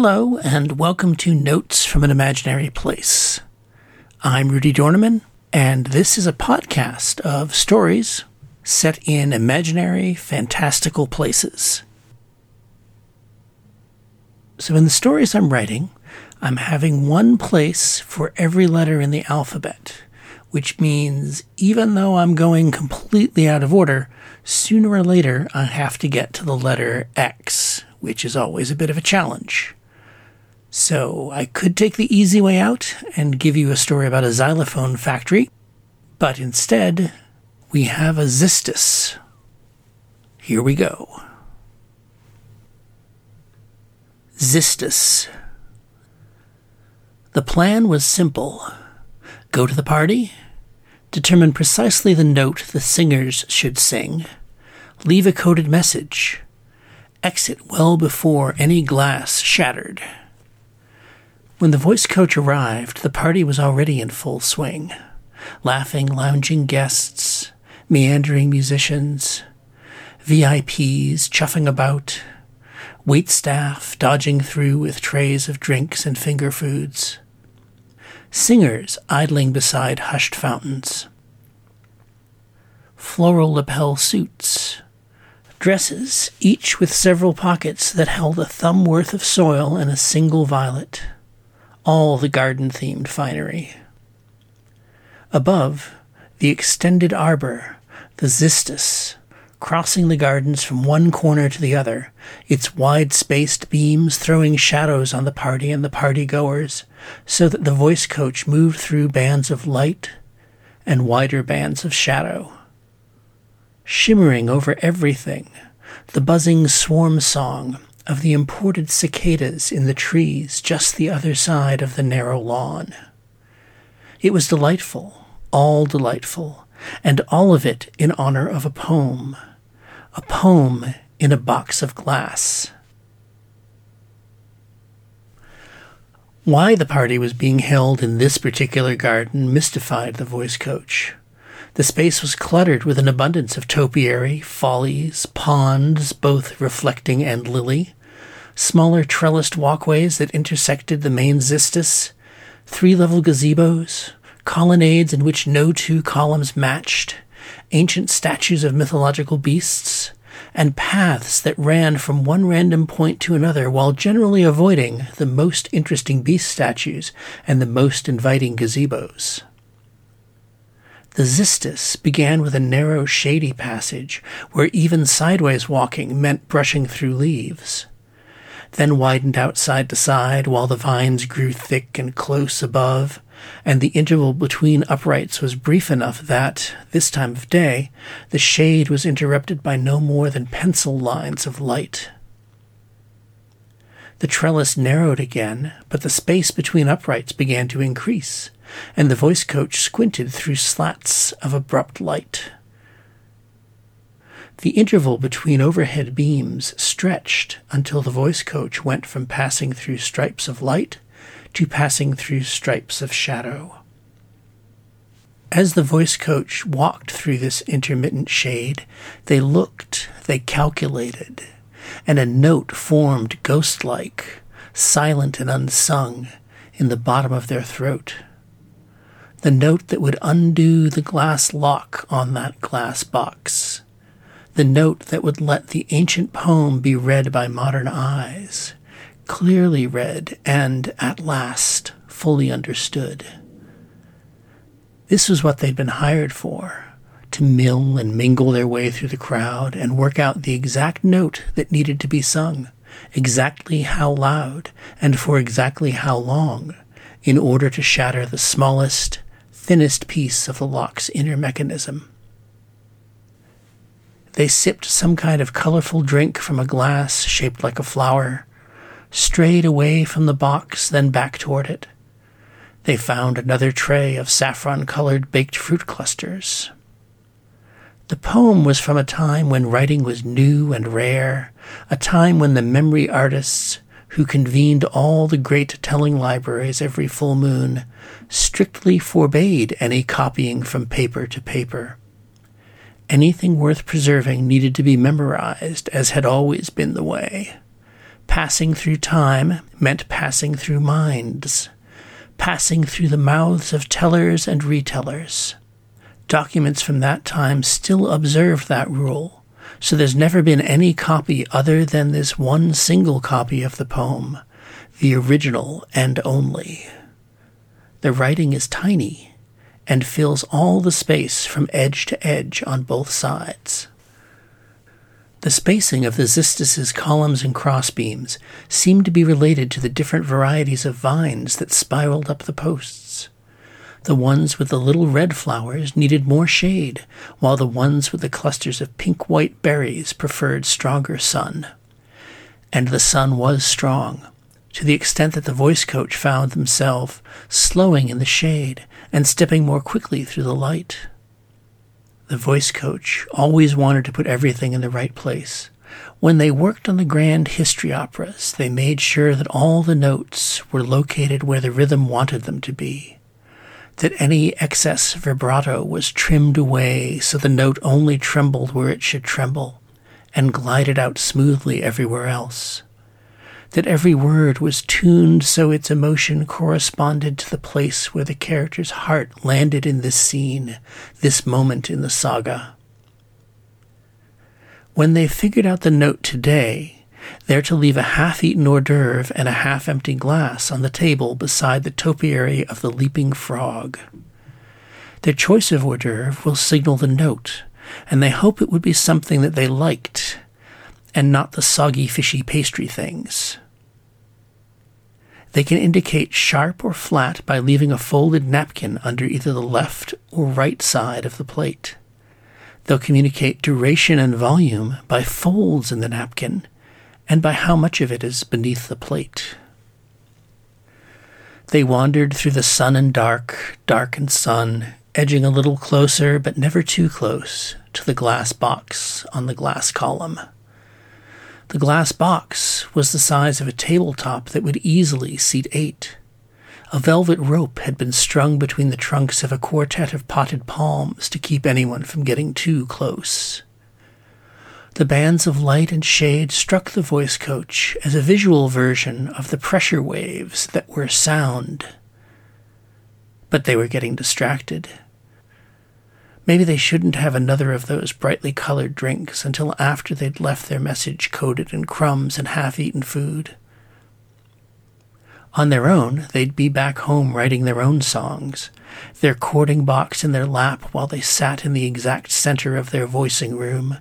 Hello, and welcome to Notes from an Imaginary Place. I'm Rudi Dornemann, and this is a podcast of stories set in imaginary, fantastical places. So, in the stories I'm writing, I'm having one place for every letter in the alphabet, which means even though I'm going completely out of order, sooner or later I have to get to the letter X, which is always a bit of a challenge. So I could take the easy way out and give you a story about a xylophone factory, but instead we have a xystus. Here we go. Xystus. The plan was simple. Go to the party, determine precisely the note the singers should sing, leave a coded message, exit well before any glass shattered. When the voice coach arrived, the party was already in full swing. Laughing, lounging guests, meandering musicians, VIPs chuffing about, wait staff dodging through with trays of drinks and finger foods, singers idling beside hushed fountains, floral lapel suits, dresses, each with several pockets that held a thumb worth of soil and a single violet all the garden themed finery. Above, the extended arbor, the xystus, crossing the gardens from one corner to the other, its wide spaced beams throwing shadows on the party and the party goers, so that the voice coach moved through bands of light and wider bands of shadow. Shimmering over everything, the buzzing swarm song of the imported cicadas in the trees just the other side of the narrow lawn. It was delightful, all delightful, and all of it in honor of a poem, a poem in a box of glass. Why the party was being held in this particular garden mystified the voice coach. The space was cluttered with an abundance of topiary, follies, ponds, both reflecting and lily, smaller trellised walkways that intersected the main xystus, three level gazebos, colonnades in which no two columns matched, ancient statues of mythological beasts, and paths that ran from one random point to another while generally avoiding the most interesting beast statues and the most inviting gazebos. The xystus began with a narrow, shady passage where even sideways walking meant brushing through leaves then widened out side to side while the vines grew thick and close above, and the interval between uprights was brief enough that, this time of day, the shade was interrupted by no more than pencil lines of light. The trellis narrowed again, but the space between uprights began to increase, and the voice coach squinted through slats of abrupt light. The interval between overhead beams stretched until the voice coach went from passing through stripes of light to passing through stripes of shadow. As the voice coach walked through this intermittent shade, they looked, they calculated, and a note formed ghost like, silent and unsung, in the bottom of their throat. The note that would undo the glass lock on that glass box the note that would let the ancient poem be read by modern eyes, clearly read and, at last, fully understood. This was what they'd been hired for to mill and mingle their way through the crowd and work out the exact note that needed to be sung, exactly how loud, and for exactly how long, in order to shatter the smallest, thinnest piece of the lock's inner mechanism. They sipped some kind of colorful drink from a glass shaped like a flower, strayed away from the box, then back toward it. They found another tray of saffron colored baked fruit clusters. The poem was from a time when writing was new and rare, a time when the memory artists, who convened all the great telling libraries every full moon, strictly forbade any copying from paper to paper. Anything worth preserving needed to be memorized, as had always been the way. Passing through time meant passing through minds, passing through the mouths of tellers and retellers. Documents from that time still observe that rule, so there's never been any copy other than this one single copy of the poem, the original and only. The writing is tiny and fills all the space from edge to edge on both sides. The spacing of the xystus's columns and crossbeams seemed to be related to the different varieties of vines that spiraled up the posts. The ones with the little red flowers needed more shade, while the ones with the clusters of pink white berries preferred stronger sun. And the sun was strong, to the extent that the voice coach found himself slowing in the shade and stepping more quickly through the light. The voice coach always wanted to put everything in the right place. When they worked on the grand history operas, they made sure that all the notes were located where the rhythm wanted them to be. That any excess vibrato was trimmed away so the note only trembled where it should tremble and glided out smoothly everywhere else that every word was tuned so its emotion corresponded to the place where the character's heart landed in this scene, this moment in the saga. When they figured out the note today, they're to leave a half eaten hors d'oeuvre and a half empty glass on the table beside the topiary of the leaping frog. Their choice of hors d'oeuvre will signal the note, and they hope it would be something that they liked and not the soggy, fishy pastry things. They can indicate sharp or flat by leaving a folded napkin under either the left or right side of the plate. They'll communicate duration and volume by folds in the napkin and by how much of it is beneath the plate. They wandered through the sun and dark, dark and sun, edging a little closer, but never too close, to the glass box on the glass column. The glass box was the size of a tabletop that would easily seat eight. A velvet rope had been strung between the trunks of a quartet of potted palms to keep anyone from getting too close. The bands of light and shade struck the voice coach as a visual version of the pressure waves that were sound. But they were getting distracted. Maybe they shouldn't have another of those brightly colored drinks until after they'd left their message coated in crumbs and half eaten food. On their own, they'd be back home writing their own songs, their chording box in their lap while they sat in the exact center of their voicing room,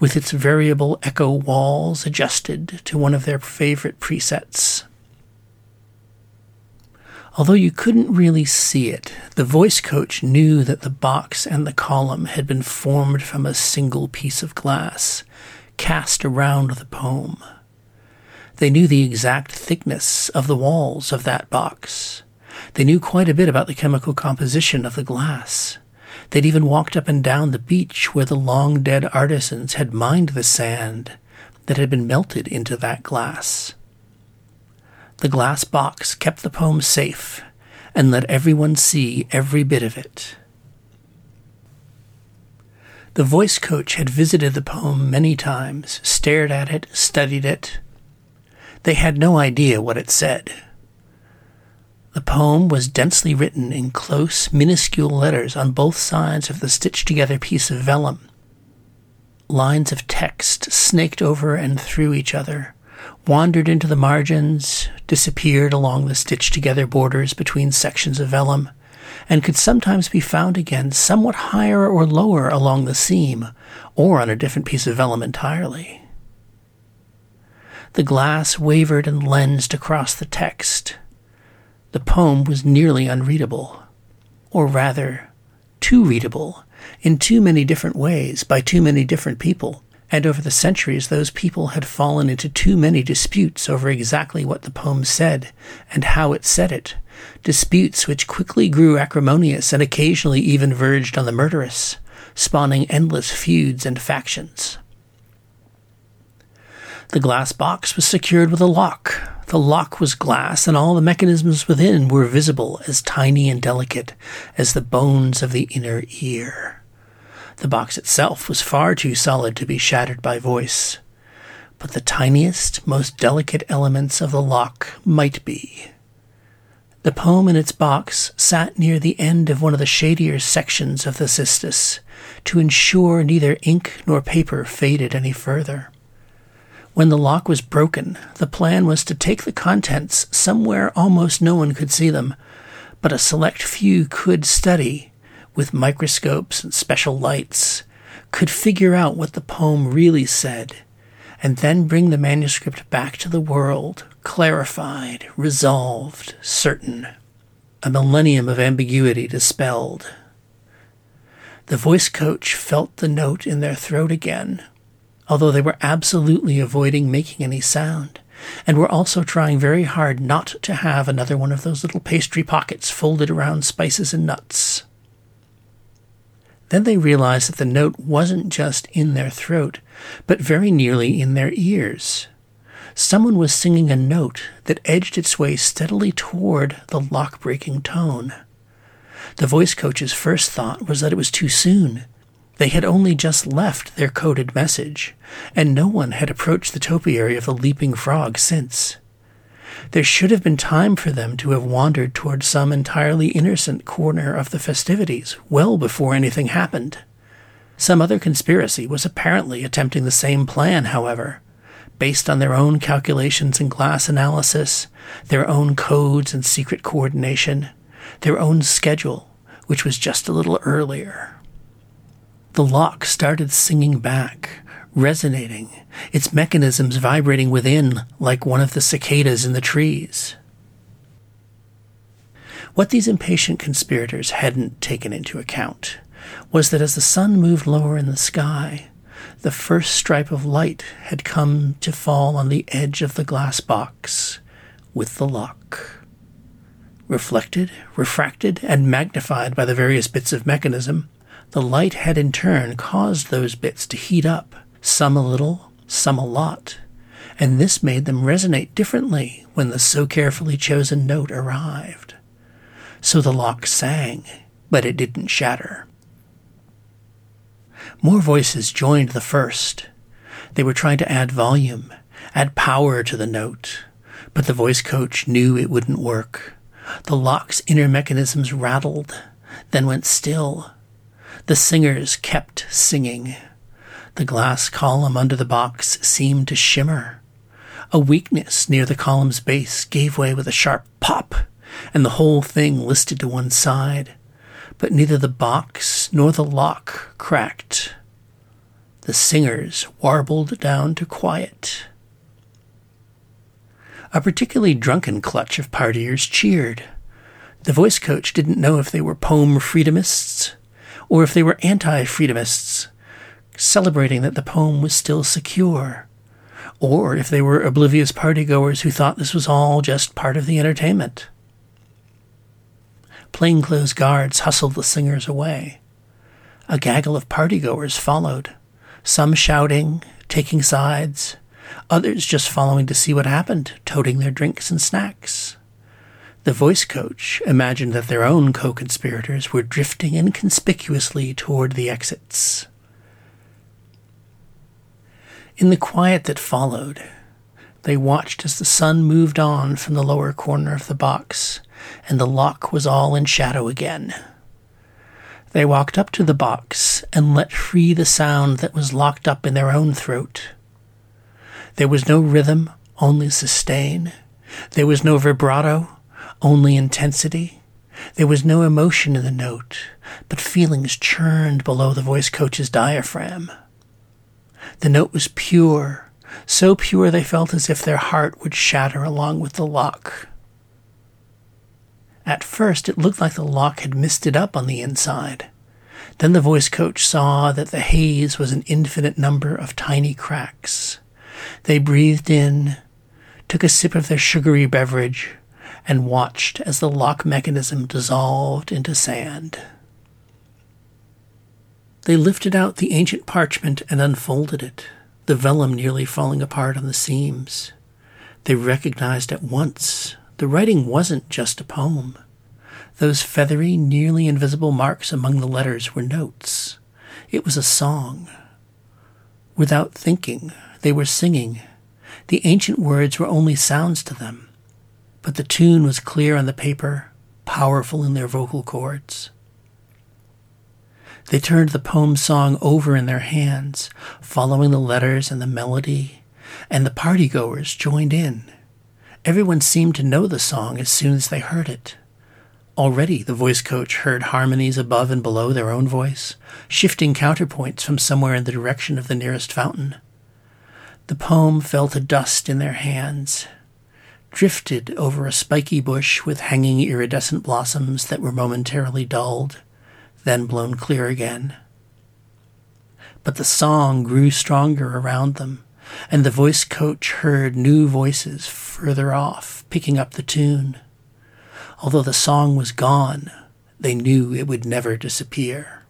with its variable echo walls adjusted to one of their favorite presets. Although you couldn't really see it, the voice coach knew that the box and the column had been formed from a single piece of glass, cast around the poem. They knew the exact thickness of the walls of that box. They knew quite a bit about the chemical composition of the glass. They'd even walked up and down the beach where the long dead artisans had mined the sand that had been melted into that glass. The glass box kept the poem safe and let everyone see every bit of it. The voice coach had visited the poem many times, stared at it, studied it. They had no idea what it said. The poem was densely written in close, minuscule letters on both sides of the stitched together piece of vellum. Lines of text snaked over and through each other wandered into the margins, disappeared along the stitched together borders between sections of vellum, and could sometimes be found again somewhat higher or lower along the seam, or on a different piece of vellum entirely. The glass wavered and lensed across the text. The poem was nearly unreadable, or rather, too readable, in too many different ways by too many different people and over the centuries those people had fallen into too many disputes over exactly what the poem said and how it said it, disputes which quickly grew acrimonious and occasionally even verged on the murderous, spawning endless feuds and factions. The glass box was secured with a lock. The lock was glass, and all the mechanisms within were visible as tiny and delicate as the bones of the inner ear. The box itself was far too solid to be shattered by voice. but the tiniest, most delicate elements of the lock might be. The poem in its box sat near the end of one of the shadier sections of the xystus to ensure neither ink nor paper faded any further. When the lock was broken, the plan was to take the contents somewhere almost no one could see them, but a select few could study, with microscopes and special lights, could figure out what the poem really said, and then bring the manuscript back to the world clarified, resolved, certain, a millennium of ambiguity dispelled. The voice coach felt the note in their throat again, although they were absolutely avoiding making any sound, and were also trying very hard not to have another one of those little pastry pockets folded around spices and nuts. Then they realized that the note wasn't just in their throat, but very nearly in their ears someone was singing a note that edged its way steadily toward the lock breaking tone. The voice coach's first thought was that it was too soon. They had only just left their coded message, and no one had approached the topiary of the leaping frog since. There should have been time for them to have wandered toward some entirely innocent corner of the festivities well before anything happened. Some other conspiracy was apparently attempting the same plan, however, based on their own calculations and glass analysis, their own codes and secret coordination, their own schedule, which was just a little earlier. The lock started singing back, resonating, its mechanisms vibrating within like one of the cicadas in the trees. What these impatient conspirators hadn't taken into account was that as the sun moved lower in the sky, the first stripe of light had come to fall on the edge of the glass box with the lock. Reflected, refracted, and magnified by the various bits of mechanism, the light had in turn caused those bits to heat up, some a little, some a lot, and this made them resonate differently when the so carefully chosen note arrived. So the lock sang, but it didn't shatter. More voices joined the first. They were trying to add volume, add power to the note, but the voice coach knew it wouldn't work. The lock's inner mechanisms rattled, then went still. The singers kept singing. The glass column under the box seemed to shimmer. A weakness near the column's base gave way with a sharp pop, and the whole thing listed to one side but neither the box nor the lock cracked. The singers warbled down to quiet. A particularly drunken clutch of partiers cheered. The voice coach didn't know if they were poem freedomists or if they were anti freedomists, celebrating that the poem was still secure, or if they were oblivious partygoers who thought this was all just part of the entertainment plainclothes guards hustled the singers away. A gaggle of partygoers followed, some shouting, taking sides, others just following to see what happened, toting their drinks and snacks. The voice coach imagined that their own co conspirators were drifting inconspicuously toward the exits. In the quiet that followed, they watched as the sun moved on from the lower corner of the box and the lock was all in shadow again. They walked up to the box and let free the sound that was locked up in their own throat. There was no rhythm, only sustain. There was no vibrato, only intensity. There was no emotion in the note, but feelings churned below the voice coach's diaphragm. The note was pure, so pure they felt as if their heart would shatter along with the lock. At first, it looked like the lock had misted up on the inside. Then the voice coach saw that the haze was an infinite number of tiny cracks. They breathed in, took a sip of their sugary beverage, and watched as the lock mechanism dissolved into sand. They lifted out the ancient parchment and unfolded it, the vellum nearly falling apart on the seams. They recognized at once the writing wasn't just a poem. Those feathery, nearly invisible marks among the letters were notes. It was a song. Without thinking, they were singing, The ancient words were only sounds to them, but the tune was clear on the paper, powerful in their vocal cords. They turned the poem song over in their hands, following the letters and the melody, and the partygoers joined in. Everyone seemed to know the song as soon as they heard it. Already the voice coach heard harmonies above and below their own voice, shifting counterpoints from somewhere in the direction of the nearest fountain. The poem fell to dust in their hands, drifted over a spiky bush with hanging iridescent blossoms that were momentarily dulled, then blown clear again. But the song grew stronger around them, and the voice coach heard new voices further off, picking up the tune. Although the song was gone, they knew it would never disappear.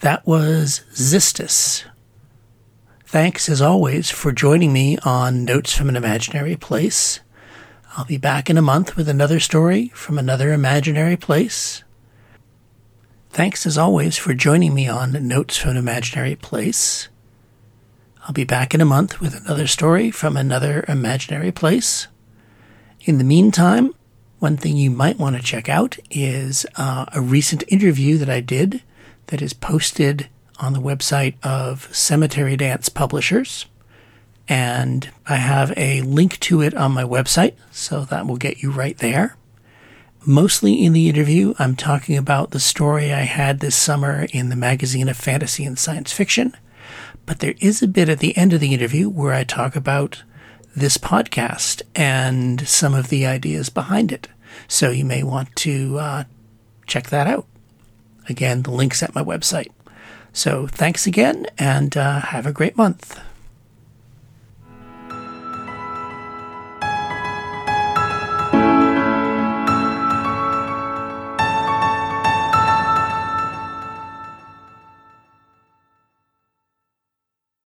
That was Xystus. Thanks as always for joining me on Notes from an Imaginary Place. I'll be back in a month with another story from another imaginary place. Thanks as always for joining me on Notes from an Imaginary Place. I'll be back in a month with another story from another imaginary place. In the meantime, one thing you might want to check out is uh, a recent interview that I did that is posted on the website of Cemetery Dance Publishers. And I have a link to it on my website, so that will get you right there. Mostly in the interview, I'm talking about the story I had this summer in the magazine of fantasy and science fiction. But there is a bit at the end of the interview where I talk about this podcast and some of the ideas behind it. So you may want to uh, check that out. Again, the link's at my website. So thanks again and uh, have a great month.